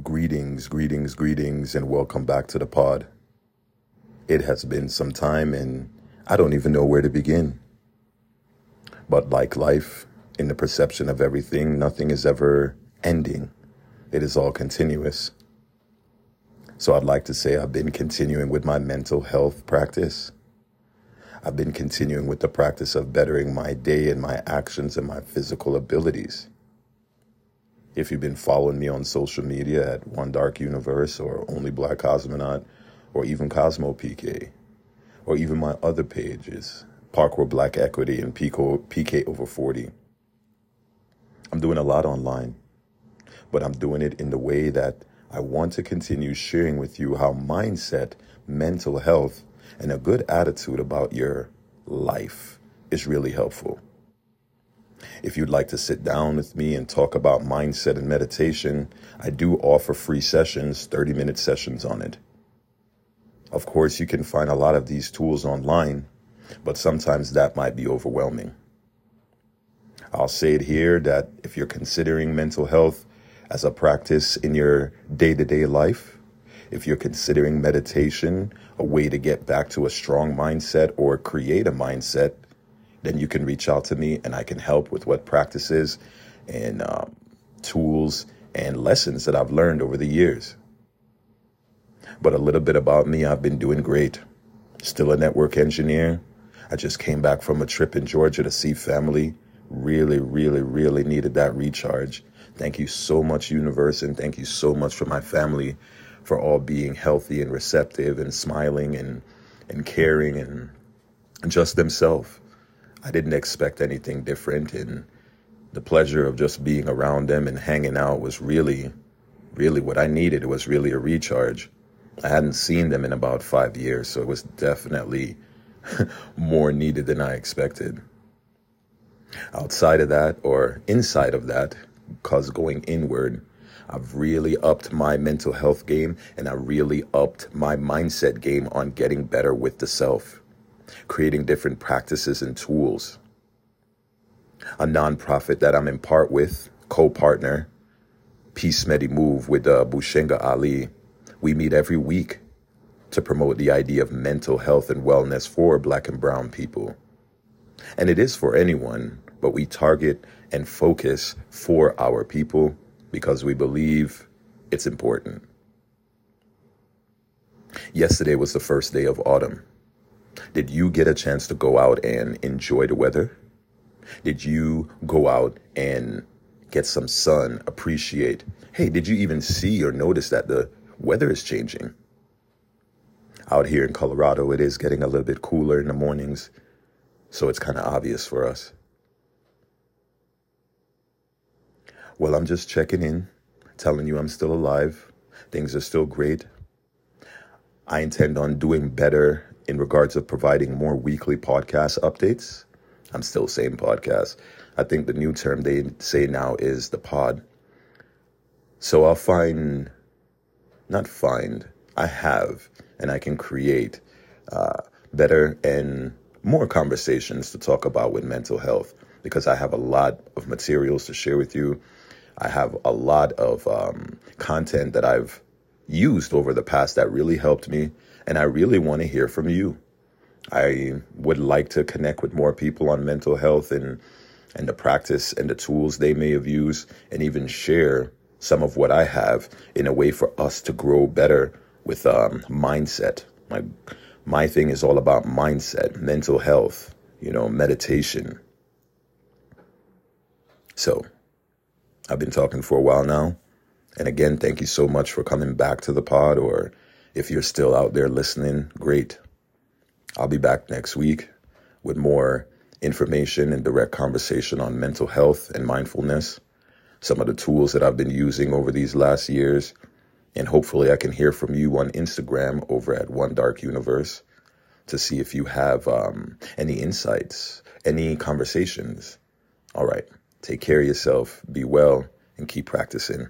Greetings, greetings, greetings, and welcome back to the pod. It has been some time, and I don't even know where to begin. But like life, in the perception of everything, nothing is ever ending, it is all continuous. So I'd like to say I've been continuing with my mental health practice. I've been continuing with the practice of bettering my day and my actions and my physical abilities. If you've been following me on social media at One Dark Universe or Only Black Cosmonaut or even Cosmo PK or even my other pages, Parkour Black Equity and Pico, PK Over 40, I'm doing a lot online, but I'm doing it in the way that I want to continue sharing with you how mindset, mental health, and a good attitude about your life is really helpful. If you'd like to sit down with me and talk about mindset and meditation, I do offer free sessions, 30 minute sessions on it. Of course, you can find a lot of these tools online, but sometimes that might be overwhelming. I'll say it here that if you're considering mental health as a practice in your day to day life, if you're considering meditation a way to get back to a strong mindset or create a mindset then you can reach out to me and I can help with what practices and um, tools and lessons that I've learned over the years. But a little bit about me I've been doing great. Still a network engineer. I just came back from a trip in Georgia to see family. Really, really, really needed that recharge. Thank you so much, Universe, and thank you so much for my family for all being healthy and receptive and smiling and, and caring and just themselves. I didn't expect anything different. And the pleasure of just being around them and hanging out was really, really what I needed. It was really a recharge. I hadn't seen them in about five years, so it was definitely more needed than I expected. Outside of that, or inside of that, because going inward, I've really upped my mental health game and I really upped my mindset game on getting better with the self creating different practices and tools. A nonprofit that I'm in part with, co partner, Peace Medi Move with uh, Bushenga Ali. We meet every week to promote the idea of mental health and wellness for black and brown people. And it is for anyone, but we target and focus for our people because we believe it's important. Yesterday was the first day of autumn. Did you get a chance to go out and enjoy the weather? Did you go out and get some sun, appreciate? Hey, did you even see or notice that the weather is changing? Out here in Colorado, it is getting a little bit cooler in the mornings, so it's kind of obvious for us. Well, I'm just checking in, telling you I'm still alive. Things are still great. I intend on doing better in regards of providing more weekly podcast updates. I'm still saying podcast. I think the new term they say now is the pod. So I'll find, not find, I have, and I can create uh, better and more conversations to talk about with mental health because I have a lot of materials to share with you. I have a lot of um, content that I've used over the past that really helped me and I really want to hear from you. I would like to connect with more people on mental health and and the practice and the tools they may have used and even share some of what I have in a way for us to grow better with um, mindset. My my thing is all about mindset, mental health, you know, meditation. So, I've been talking for a while now. And again, thank you so much for coming back to the pod or if you're still out there listening, great. I'll be back next week with more information and direct conversation on mental health and mindfulness, some of the tools that I've been using over these last years. And hopefully, I can hear from you on Instagram over at One Dark Universe to see if you have um, any insights, any conversations. All right. Take care of yourself, be well, and keep practicing.